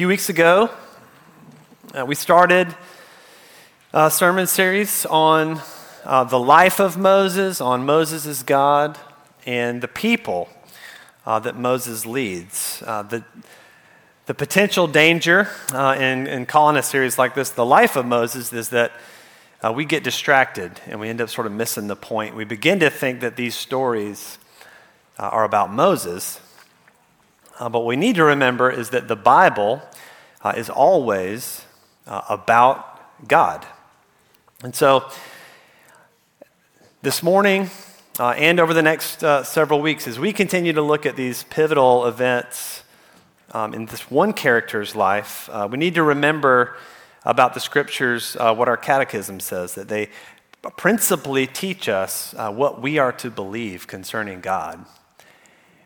few weeks ago, uh, we started a sermon series on uh, the life of Moses, on Moses as God, and the people uh, that Moses leads. Uh, the, the potential danger uh, in, in calling a series like this, The Life of Moses, is that uh, we get distracted and we end up sort of missing the point. We begin to think that these stories are about Moses uh, but we need to remember is that the Bible uh, is always uh, about God. And so, this morning uh, and over the next uh, several weeks, as we continue to look at these pivotal events um, in this one character's life, uh, we need to remember about the scriptures what our catechism says that they principally teach us what we are to believe concerning God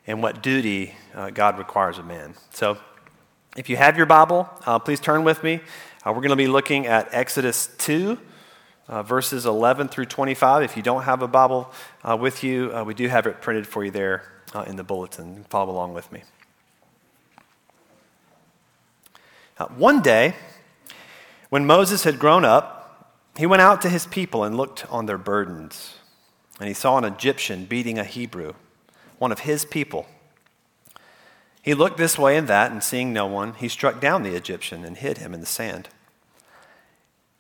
and what duty uh, God requires of man. So, if you have your Bible, uh, please turn with me. Uh, we're going to be looking at Exodus 2, uh, verses 11 through 25. If you don't have a Bible uh, with you, uh, we do have it printed for you there in the bulletin. Follow along with me. one day, when Moses had grown up, he went out to his people and looked on their burdens. And he saw an Egyptian beating a Hebrew one of his people. He looked this way and that, and seeing no one, he struck down the Egyptian and hid him in the sand.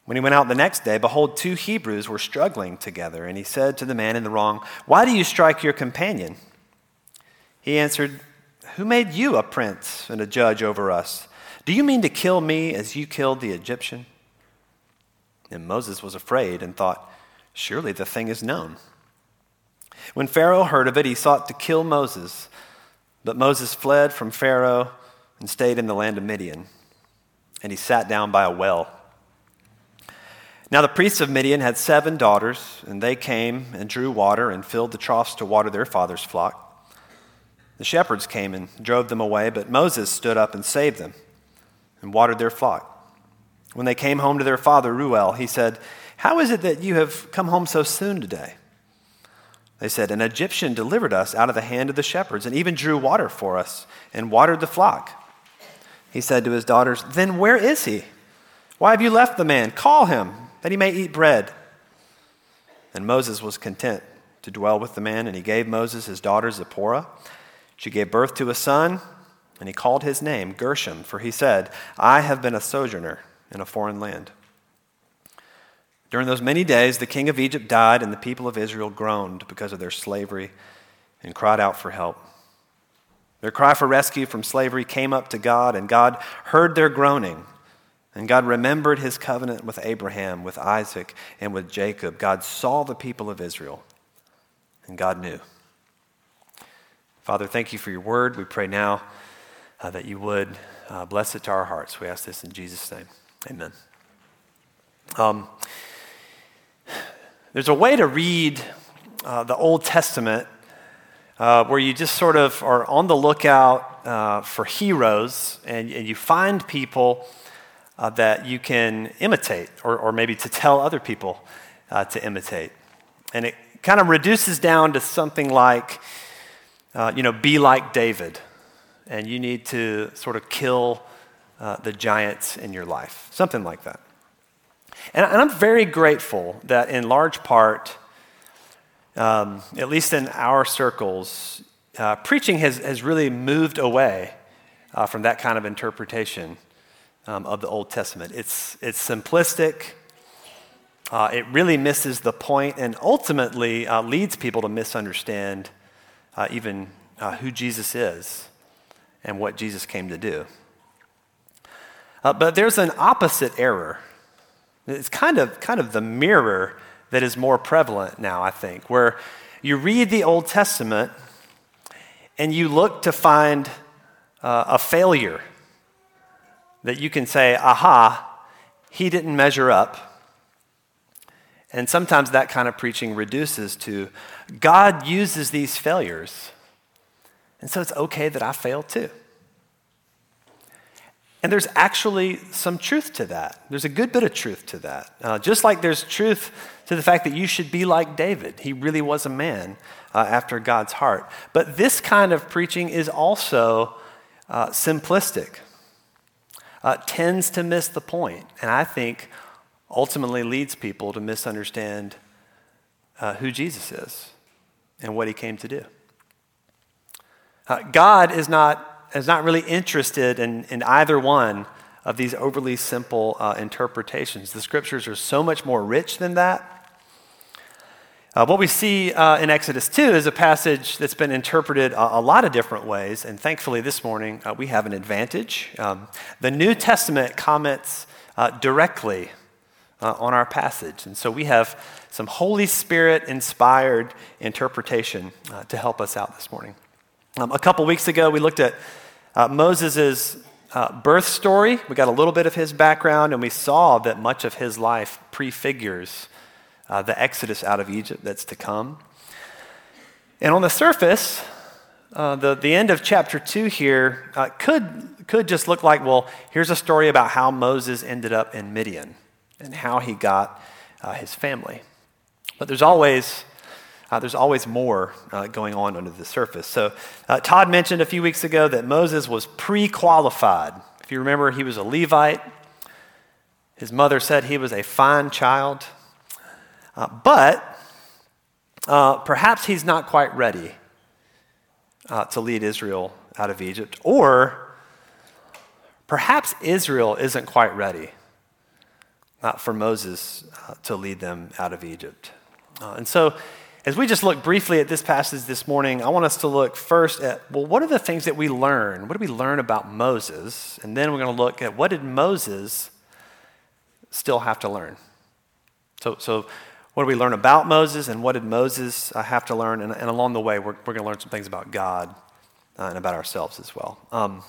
When he went out the next day, behold, two Hebrews were struggling together, and he said to the man in the wrong, Why do you strike your companion? He answered, Who made you a prince and a judge over us? Do you mean to kill me as you killed the Egyptian? And Moses was afraid and thought, Surely the thing is known. When Pharaoh heard of it, he sought to kill Moses. But Moses fled from Pharaoh and stayed in the land of Midian. And he sat down by a well. Now the priests of Midian had seven daughters, and they came and drew water and filled the troughs to water their father's flock. The shepherds came and drove them away, but Moses stood up and saved them and watered their flock. When they came home to their father, Reuel, he said, How is it that you have come home so soon today? They said, An Egyptian delivered us out of the hand of the shepherds and even drew water for us and watered the flock. He said to his daughters, Then where is he? Why have you left the man? Call him, that he may eat bread. And Moses was content to dwell with the man, and he gave Moses his daughter Zipporah. She gave birth to a son, and he called his name Gershom, for he said, I have been a sojourner in a foreign land. During those many days, the king of Egypt died, and the people of Israel groaned because of their slavery and cried out for help. Their cry for rescue from slavery came up to God, and God heard their groaning. And God remembered his covenant with Abraham, with Isaac, and with Jacob. God saw the people of Israel, and God knew. Father, thank you for your word. We pray now uh, that you would uh, bless it to our hearts. We ask this in Jesus' name. Amen. Um, there's a way to read uh, the Old Testament uh, where you just sort of are on the lookout uh, for heroes and, and, you find people uh, that you can imitate or, or, maybe to tell other people uh, to imitate. And it kind of reduces down to something like, uh, you know, be like David. And you need to sort of kill the giants in your life, something like that. And, I'm very grateful that, in large part, um, at least in our circles, uh, preaching has, has really moved away uh, from that kind of interpretation um, of the Old Testament. It's, it's simplistic, uh, it really misses the point, and ultimately uh, leads people to misunderstand uh, even uh, who Jesus is and what Jesus came to do. but there's an opposite error it's kind of, kind of the mirror that is more prevalent now, I think, where you read the Old Testament and you look to find uh, a failure that you can say, aha, he didn't measure up. And sometimes that kind of preaching reduces to God uses these failures. And so it's okay that I fail too. And there's actually some truth to that. There's a good bit of truth to that. Uh, just like there's truth to the fact that you should be like David. He really was a man uh, after God's heart. But this kind of preaching is also uh, simplistic. uh, tends to miss the point, and I think ultimately leads people to misunderstand uh, who Jesus is and what he came to do. Uh, God is not, is not really interested in, in either one of these overly simple uh, interpretations. The scriptures are so much more rich than that. Uh, what we see uh, in Exodus 2 is a passage that's been interpreted a, a lot of different ways, and thankfully this morning uh, we have an advantage. Um, the New Testament comments uh, directly uh, on our passage, and so we have some Holy Spirit inspired interpretation to help us out this morning. Um, a couple weeks ago, we looked at Moses' birth story. We got a little bit of his background, and we saw that much of his life prefigures uh, the exodus out of Egypt that's to come. And on the surface, uh, the, the end of chapter 2 here uh, could, could just look like well, here's a story about how Moses ended up in Midian and how he got uh, his family. But there's always, uh, there's always more uh, going on under the surface. So, Todd mentioned a few weeks ago that Moses was pre qualified. If you remember, he was a Levite. His mother said he was a fine child. Uh, but uh, perhaps he's not quite ready uh, to lead Israel out of Egypt, or perhaps Israel isn't quite ready for Moses uh, to lead them out of Egypt. Uh, and so, as we just look briefly at this passage this morning, I want us to look first at well, what are the things that we learn? What do we learn about Moses? And then we're going to look at what did Moses still have to learn? So, so what do we learn about Moses and what did Moses uh, have to learn? And, and, along the way, we're, we're going to learn some things about God uh, and about ourselves as well. Um,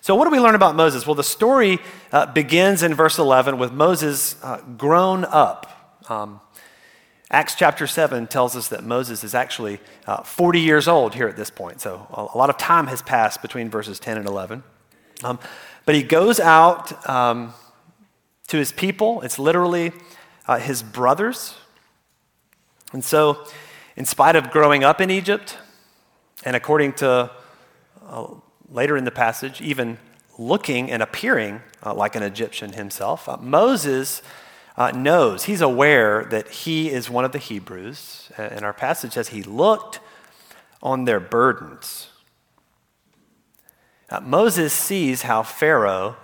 so, what do we learn about Moses? Well, the story uh, begins in verse 11 with Moses uh, grown up. Um, Acts chapter 7 tells us that Moses is actually uh, 40 years old here at this point. So, a, lot of time has passed between verses 10 and 11. Um, but he goes out um, to his people. It's literally uh, his brothers. And so, in spite of growing up in Egypt, and according to uh, later in the passage, even looking and appearing uh, like an Egyptian himself, uh, Moses uh, knows, he's aware that he is one of the Hebrews. And our passage says he looked on their burdens. Uh, Moses sees how Pharaoh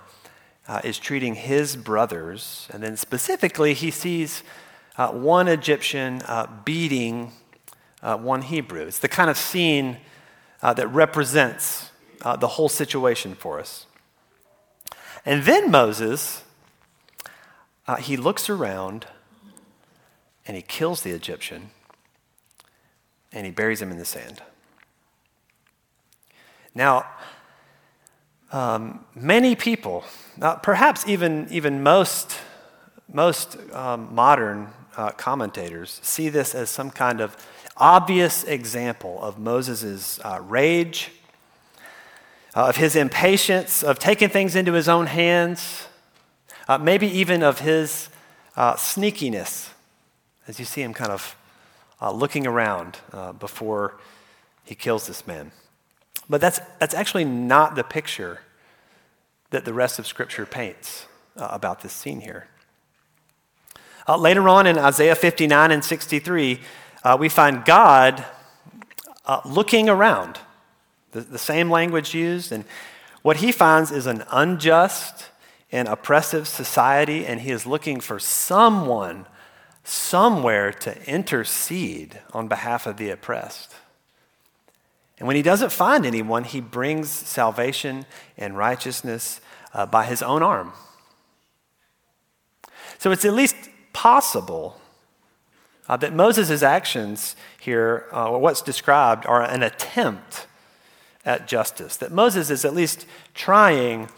uh, is treating his brothers. And then specifically, he sees uh, one Egyptian uh, beating uh, one Hebrew. It's the kind of scene that represents the whole situation for us. And then Moses, he looks around and he kills the Egyptian and he buries him in the sand. Now, um, many people, uh, perhaps even, even most, most um, modern uh, commentators, see this as some kind of obvious example of Moses' uh, rage, uh, of his impatience, of taking things into his own hands, uh, maybe even of his uh, sneakiness, as you see him kind of looking around before he kills this man. But that's, that's actually not the picture that the rest of Scripture paints uh, about this scene here. Uh, later on in Isaiah 59 and 63, uh, we find God uh, looking around, the, the same language used, and what he finds is an unjust and oppressive society, and he is looking for someone somewhere to intercede on behalf of the oppressed. And when he doesn't find anyone, he brings salvation and righteousness uh, by his own arm. So it's at least possible uh, that Moses' actions here, uh, or what's described, are an attempt at justice. That Moses is at least trying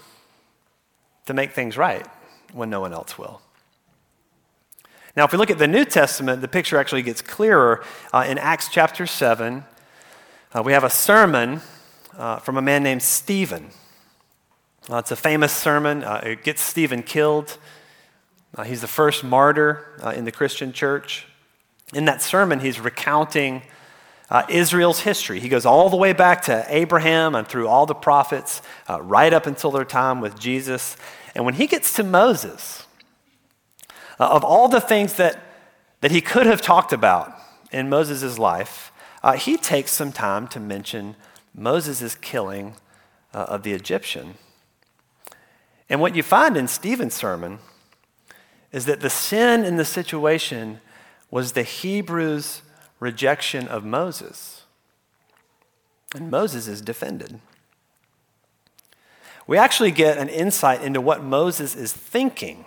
to make things right when no one else will. Now, if we look at the New Testament, the picture actually gets clearer. Uh, in Acts chapter 7, uh, we have a sermon uh, from a man named Stephen. Uh, it's a famous sermon. Uh, it gets Stephen killed. Uh, he's the first martyr in the Christian church. In that sermon, he's recounting uh, Israel's history. He goes all the way back to Abraham and through all the prophets, uh, right up until their time with Jesus. And when he gets to Moses, uh, of all the things that, that he could have talked about in Moses' life, uh, he takes some time to mention Moses' killing uh, of the Egyptian. And what you find in Stephen's sermon is that the sin in the situation was the Hebrews' rejection of Moses. And Moses is defended. We actually get an insight into what Moses is thinking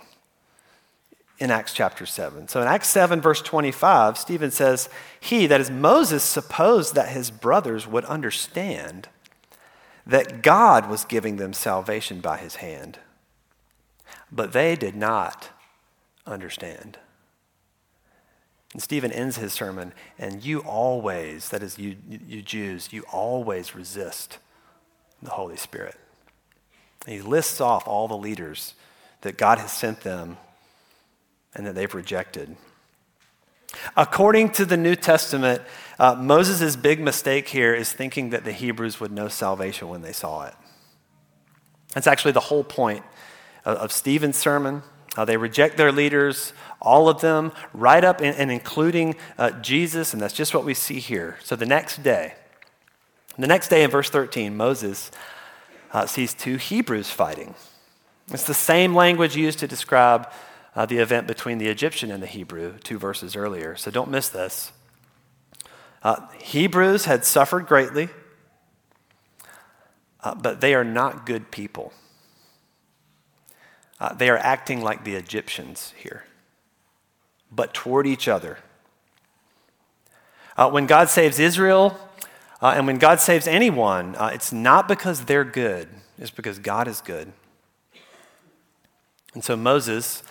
in Acts chapter 7. So in Acts 7, verse 25, Stephen says, He, that is Moses, supposed that his brothers would understand that God was giving them salvation by his hand. But they did not understand. And Stephen ends his sermon, and you always, that is, you, you Jews, you always resist the Holy Spirit. And he lists off all the leaders that God has sent them and that they've rejected. According to the New Testament, uh, Moses' big mistake here is thinking that the Hebrews would know salvation when they saw it. That's actually the whole point of, of Stephen's sermon. Uh, they reject their leaders, all of them, right up in, and including uh, Jesus, and that's just what we see here. So the next day, the next day in verse 13, Moses uh, sees two Hebrews fighting. It's the same language used to describe uh, the event between the Egyptian and the Hebrew, two verses earlier. So don't miss this. Uh, Hebrews had suffered greatly, uh, but they are not good people. Uh, they are acting like the Egyptians here, but toward each other. Uh, when God saves Israel, uh, and when God saves anyone, it's not because they're good, it's because God is good. And so Moses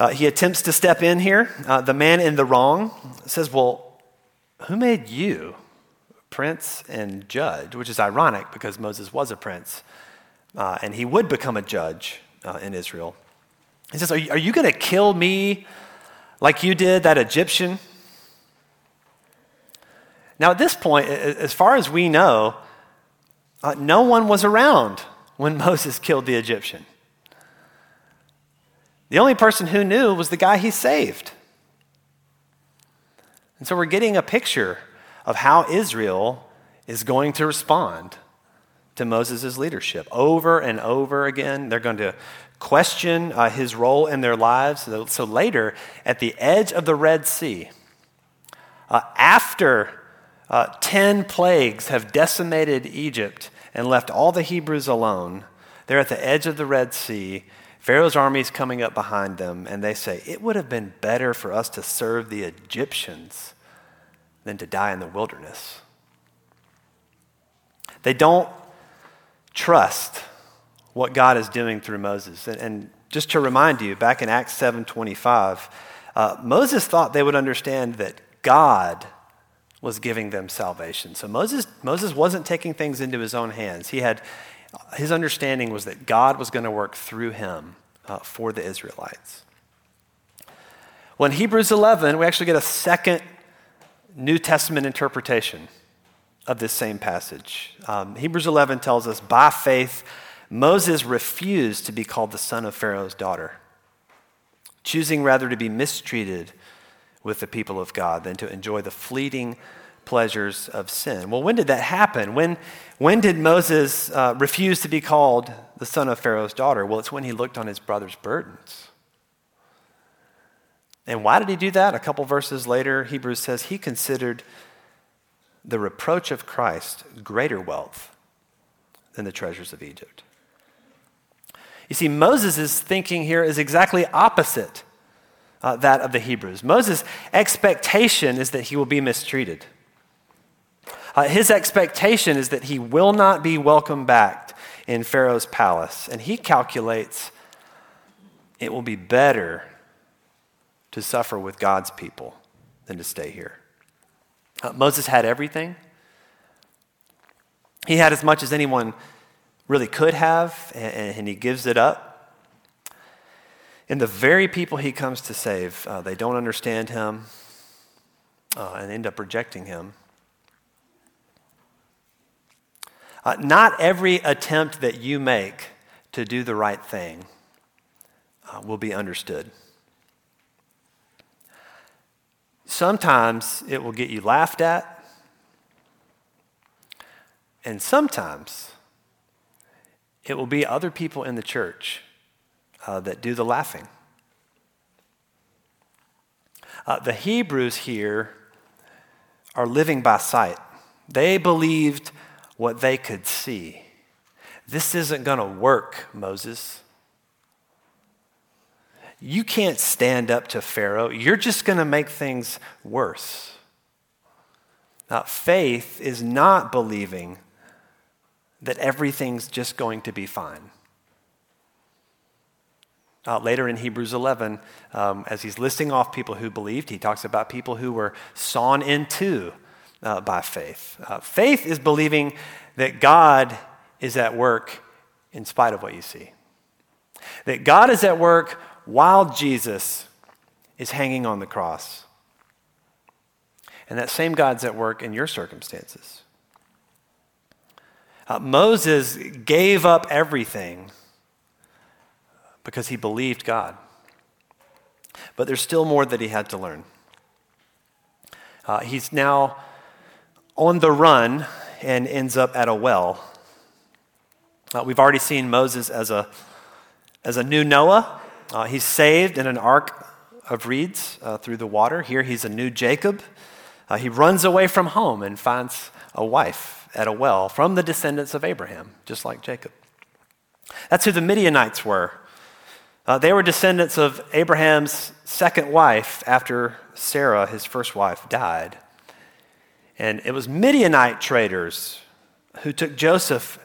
uh, he attempts to step in here. Uh, the man in the wrong says, Well, who made you prince and judge? Which is ironic because Moses was a prince uh, and he would become a judge uh, in Israel. He says, Are you, you going to kill me like you did that Egyptian? Now, at this point, as far as we know, uh, no one was around when Moses killed the Egyptian. The only person who knew was the guy he saved. And so we're getting a picture of how Israel is going to respond to Moses' leadership. Over and over again, they're going to question uh, his role in their lives. So, later, at the edge of the Red Sea, uh, after uh, 10 plagues have decimated Egypt and left all the Hebrews alone, they're at the edge of the Red Sea Pharaoh's army is coming up behind them, and they say, It would have been better for us to serve the Egyptians than to die in the wilderness. They don't trust what God is doing through Moses. And, and just to remind you, back in Acts 7.25, uh, Moses thought they would understand that God was giving them salvation. So Moses, Moses wasn't taking things into his own hands. He had his understanding was that God was going to work through him uh, for the Israelites. Well, in Hebrews 11, we actually get a second New Testament interpretation of this same passage. Um, Hebrews 11 tells us by faith, Moses refused to be called the son of Pharaoh's daughter, choosing rather to be mistreated with the people of God than to enjoy the fleeting pleasures of sin. Well, when did that happen? When, when did Moses uh, refuse to be called the son of Pharaoh's daughter? Well, it's when he looked on his brother's burdens. And why did he do that? A couple verses later, Hebrews says he considered the reproach of Christ greater wealth than the treasures of Egypt. You see, Moses' thinking here is exactly opposite uh, that of the Hebrews. Moses' expectation is that he will be mistreated. Uh, his expectation is that he will not be welcomed back in Pharaoh's palace. And he calculates it will be better to suffer with God's people than to stay here. Uh, Moses had everything. He had as much as anyone really could have, and, and he gives it up. And the very people he comes to save, uh, they don't understand him uh, and end up rejecting him. Uh, not every attempt that you make to do the right thing uh, will be understood. Sometimes it will get you laughed at, and sometimes it will be other people in the church uh, that do the laughing. Uh, the Hebrews here are living by sight. They believed what they could see. This isn't going to work, Moses. You can't stand up to Pharaoh. You're just going to make things worse. Now, faith is not believing that everything's just going to be fine. Uh, later in Hebrews 11, um, as he's listing off people who believed, he talks about people who were sawn in two uh, by faith. Uh, faith is believing that God is at work in spite of what you see, that God is at work while Jesus is hanging on the cross. And that same God's at work in your circumstances. Uh, Moses gave up everything because he believed God. But there's still more that he had to learn. Uh, he's now on the run and ends up at a well. Uh, we've already seen Moses as a, as a new Noah. Uh, he's saved in an ark of reeds uh, through the water. Here he's a new Jacob. Uh, he runs away from home and finds a wife at a well from the descendants of Abraham, just like Jacob. That's who the Midianites were. Uh, they were descendants of Abraham's second wife after Sarah, his first wife, died. And it was Midianite traders who took Joseph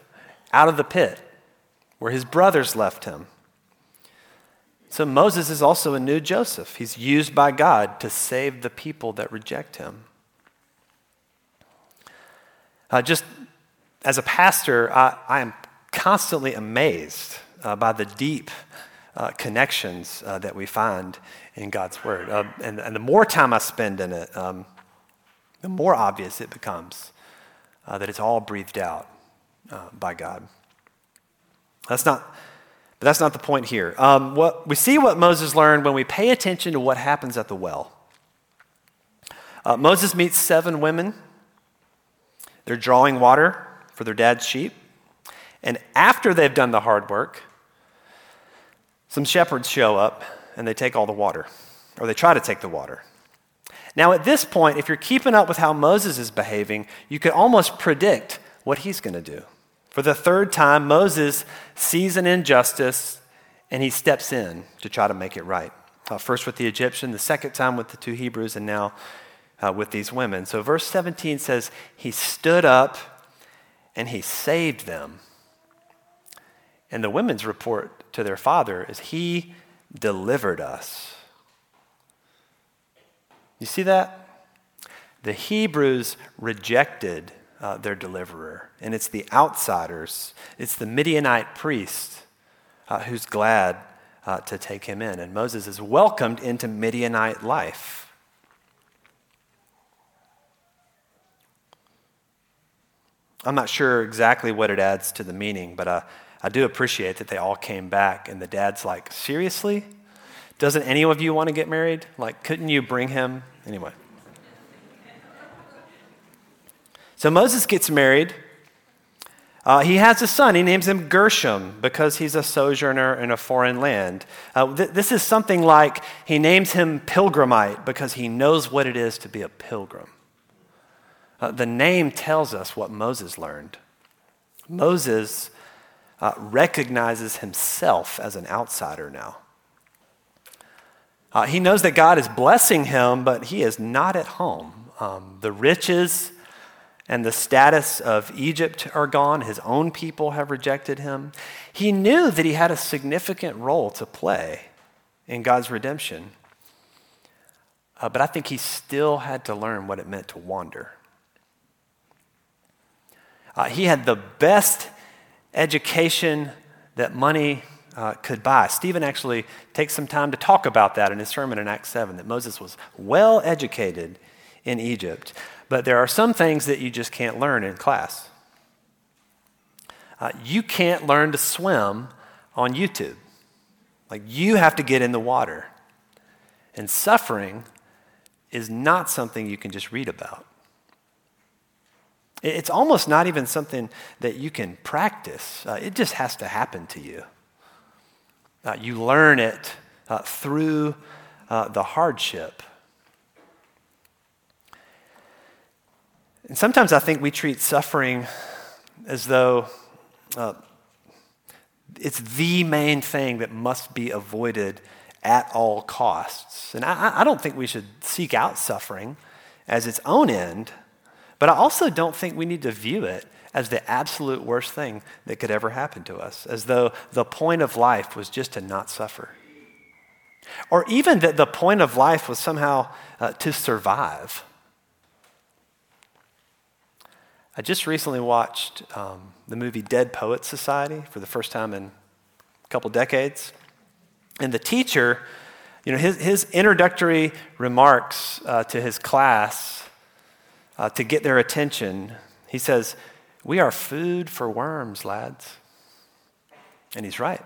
out of the pit where his brothers left him. So Moses is also a new Joseph. He's used by God to save the people that reject him. Uh, just as a pastor, I, I am constantly amazed uh, by the deep uh, connections uh, that we find in God's Word. Uh, and, and, the more time I spend in it, um, the more obvious it becomes uh, that it's all breathed out by God. That's not, but that's not the point here. Um, what, we see what Moses learned when we pay attention to what happens at the well. Uh, Moses meets seven women. They're drawing water for their dad's sheep. And after they've done the hard work, some shepherds show up and they take all the water, or they try to take the water. Now, at this point, if you're keeping up with how Moses is behaving, you could almost predict what he's going to do. For the third time, Moses sees an injustice and he steps in to try to make it right. Uh, first with the Egyptian, the second time with the two Hebrews, and now uh, with these women. So, verse 17 says, He stood up and he saved them. And the women's report to their father is, He delivered us. You see that? The Hebrews rejected uh, their deliverer, and it's the outsiders, it's the Midianite priest uh, who's glad uh, to take him in. And Moses is welcomed into Midianite life. I'm not sure exactly what it adds to the meaning, but uh, I do appreciate that they all came back, and the dad's like, Seriously? Doesn't any of you want to get married? Like, couldn't you bring him? Anyway. So Moses gets married. Uh, he has a son. He names him Gershom because he's a sojourner in a foreign land. Uh, th- this is something like he names him Pilgrimite because he knows what it is to be a pilgrim. Uh, the name tells us what Moses learned. Moses uh, recognizes himself as an outsider now. Uh, he knows that God is blessing him, but he is not at home. Um, the riches and the status of Egypt are gone. His own people have rejected him. He knew that he had a significant role to play in God's redemption. Uh, but I think he still had to learn what it meant to wander. Uh, he had the best education that money uh, could buy. Stephen actually takes some time to talk about that in his sermon in Acts 7 that Moses was well educated in Egypt. But there are some things that you just can't learn in class. Uh, you can't learn to swim on YouTube. Like, you have to get in the water. And suffering is not something you can just read about. It's almost not even something that you can practice, uh, it just has to happen to you. Uh, you learn it uh, through uh, the hardship. And sometimes I think we treat suffering as though uh, it's the main thing that must be avoided at all costs. And I, I don't think we should seek out suffering as its own end, but I also don't think we need to view it as the absolute worst thing that could ever happen to us, as though the point of life was just to not suffer. Or even that the point of life was somehow uh, to survive. I just recently watched um, the movie Dead Poets Society for the first time in a couple decades. And the teacher, you know, his, his introductory remarks uh, to his class uh, to get their attention, he says, We are food for worms, lads. And he's right.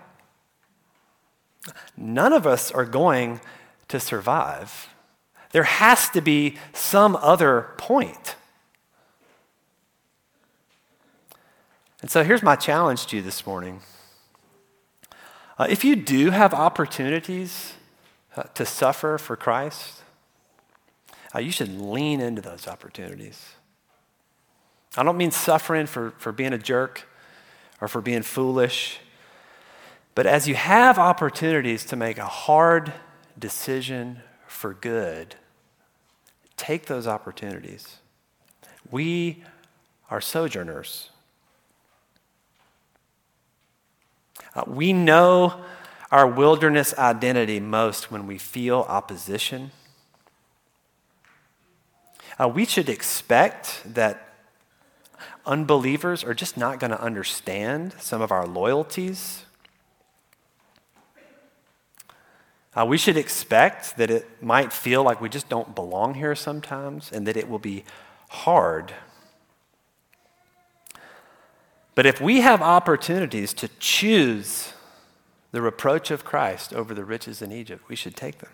None of us are going to survive. There has to be some other point. And so here's my challenge to you this morning. Uh, if you do have opportunities uh, to suffer for Christ, uh, you should lean into those opportunities. I don't mean suffering for, for being a jerk or for being foolish, but as you have opportunities to make a hard decision for good, take those opportunities. We are sojourners. Uh, we know our wilderness identity most when we feel opposition. Uh, we should expect that unbelievers are just not going to understand some of our loyalties. Uh, we should expect that it might feel like we just don't belong here sometimes and that it will be hard but if we have opportunities to choose the reproach of Christ over the riches in Egypt, we should take them.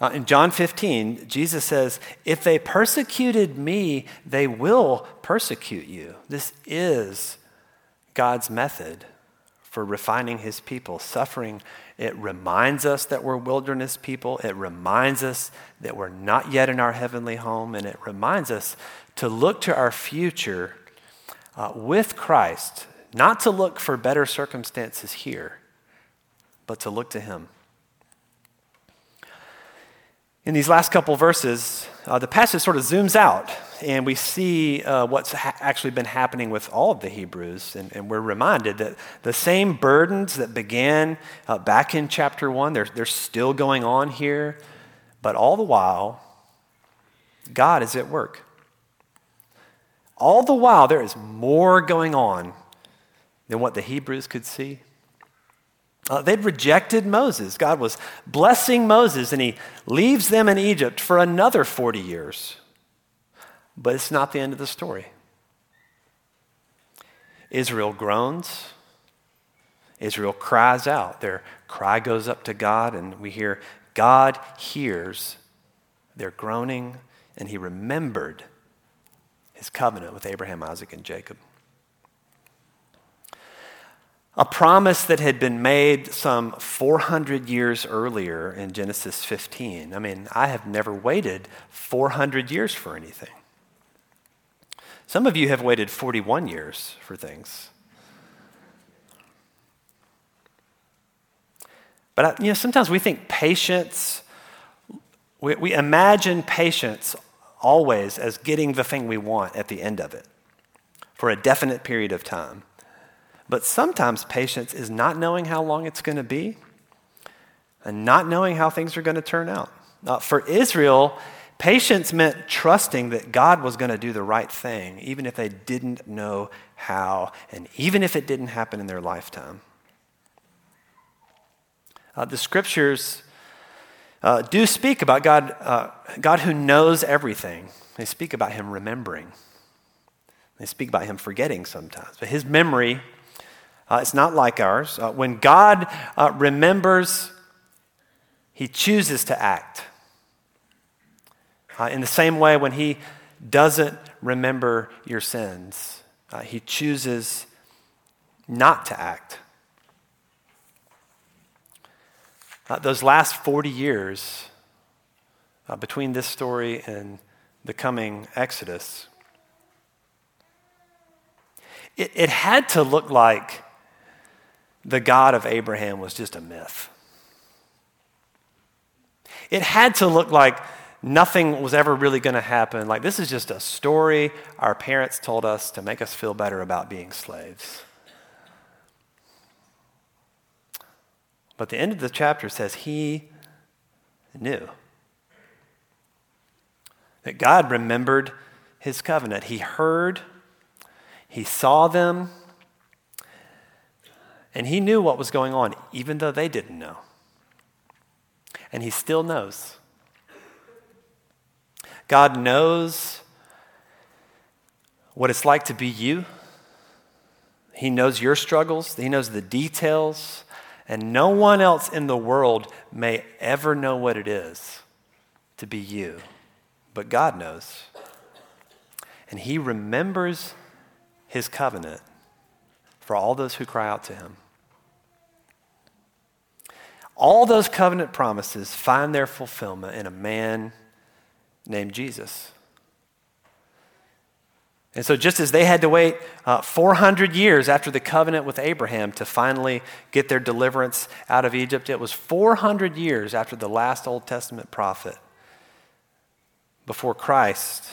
Uh, in John 15, Jesus says, If they persecuted me, they will persecute you. This is God's method for refining his people. Suffering, it reminds us that we're wilderness people. It reminds us that we're not yet in our heavenly home. And it reminds us to look to our future uh, with Christ, not to look for better circumstances here, but to look to Him. In these last couple verses, uh, the passage sort of zooms out, and we see uh, what's ha- actually been happening with all of the Hebrews. And, and, we're reminded that the same burdens that began uh, back in chapter 1, they're, they're still going on here. But all the while, God is at work. All the while, there is more going on than what the Hebrews could see. Uh, they'd rejected Moses. God was blessing Moses, and he leaves them in Egypt for another 40 years. But it's not the end of the story. Israel groans. Israel cries out. Their cry goes up to God, and we hear God hears their groaning, and he remembered his covenant with Abraham, Isaac, and Jacob. A promise that had been made some 400 years earlier in Genesis 15. I mean, I have never waited 400 years for anything. Some of you have waited 41 years for things. But you know, sometimes we think patience, we, we imagine patience always as getting the thing we want at the end of it for a definite period of time. But sometimes patience is not knowing how long it's going to be and not knowing how things are going to turn out. Uh, for Israel, patience meant trusting that God was going to do the right thing, even if they didn't know how, and even if it didn't happen in their lifetime. Uh, the scriptures uh, do speak about God, uh, God who knows everything. They speak about him remembering. They speak about him forgetting sometimes, but his memory uh, it's not like ours. Uh, when God uh, remembers, he chooses to act. Uh, in the same way, when he doesn't remember your sins, he chooses not to act. Uh, those last 40 years between this story and the coming Exodus, it, it had to look like the God of Abraham was just a myth. It had to look like nothing was ever really going to happen. Like, this is just a story our parents told us to make us feel better about being slaves. But the end of the chapter says he knew that God remembered his covenant. He heard, he saw them, and he knew what was going on, even though they didn't know. And he still knows. God knows what it's like to be you. He knows your struggles, He knows the details, and no one else in the world may ever know what it is to be you. But God knows. And He remembers His covenant for all those who cry out to him. All those covenant promises find their fulfillment in a man named Jesus. And so, just as they had to wait uh, 400 years after the covenant with Abraham to finally get their deliverance out of Egypt, it was 400 years after the last Old Testament prophet before Christ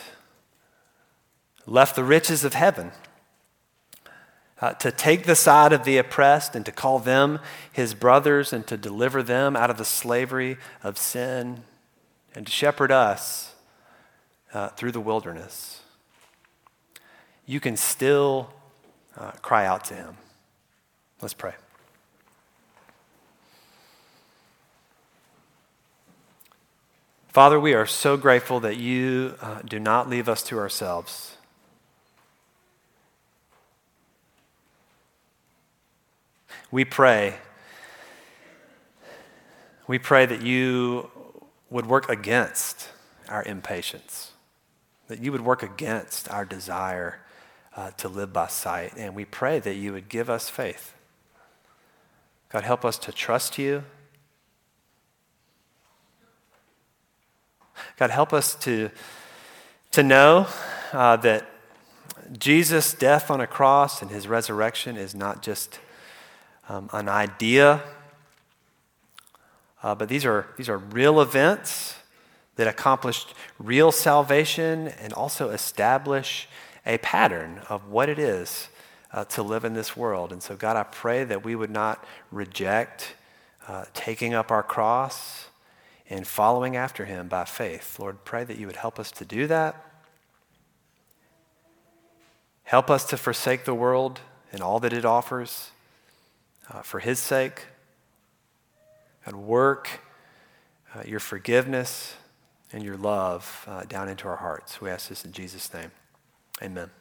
left the riches of heaven uh, to take the side of the oppressed and to call them his brothers and to deliver them out of the slavery of sin and to shepherd us uh, through the wilderness. You can still uh, cry out to him. Let's pray. Father, we are so grateful that you uh, do not leave us to ourselves. We pray. We pray that you would work against our impatience, that you would work against our desire uh, to live by sight. And we pray that you would give us faith. God, help us to trust you. God, help us to, to know uh, that Jesus' death on a cross and his resurrection is not just um, an idea. Uh, but these are, these are real events that accomplished real salvation and also establish a pattern of what it is uh, to live in this world. And so, God, I pray that we would not reject uh, taking up our cross and following after Him by faith. Lord, pray that you would help us to do that. Help us to forsake the world and all that it offers uh, for His sake. and work uh, your forgiveness and your love uh, down into our hearts. We ask this in Jesus' name. Amen.